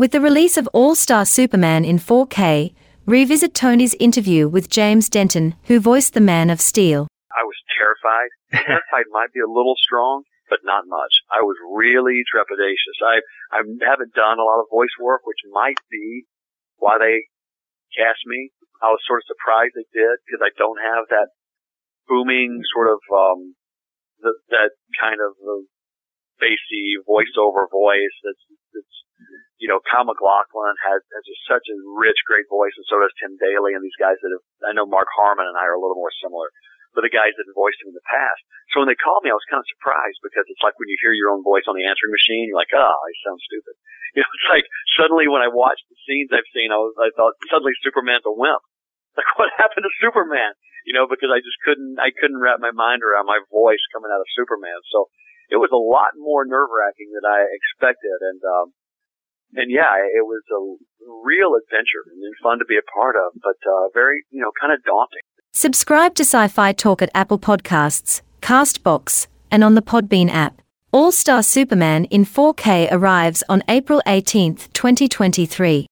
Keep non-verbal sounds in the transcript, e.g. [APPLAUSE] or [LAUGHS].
With the release of All Star Superman in 4K, revisit Tony's interview with James Denton, who voiced the Man of Steel. I was terrified. [LAUGHS] terrified might be a little strong, but not much. I was really trepidatious. I I haven't done a lot of voice work, which might be why they cast me. I was sort of surprised they did because I don't have that booming sort of um the, that kind of uh, bassy voiceover voice that's that's you know, Kyle MacLachlan has, has just such a rich, great voice, and so does Tim Daly and these guys that have, I know Mark Harmon and I are a little more similar, but the guys that have voiced him in the past. So when they called me, I was kind of surprised because it's like when you hear your own voice on the answering machine, you're like, oh, I sound stupid. [LAUGHS] You know, it's like suddenly when I watched the scenes I've seen, I was, I thought suddenly Superman's a wimp. [LAUGHS] Like what happened to Superman? You know, because I just couldn't, I couldn't wrap my mind around my voice coming out of Superman. So it was a lot more nerve wracking than I expected. And, um, and yeah, it was a real adventure and fun to be a part of, but uh, very, you know, kind of daunting. Subscribe to Sci Fi Talk at Apple Podcasts, Castbox, and on the Podbean app. All Star Superman in 4K arrives on April 18, 2023.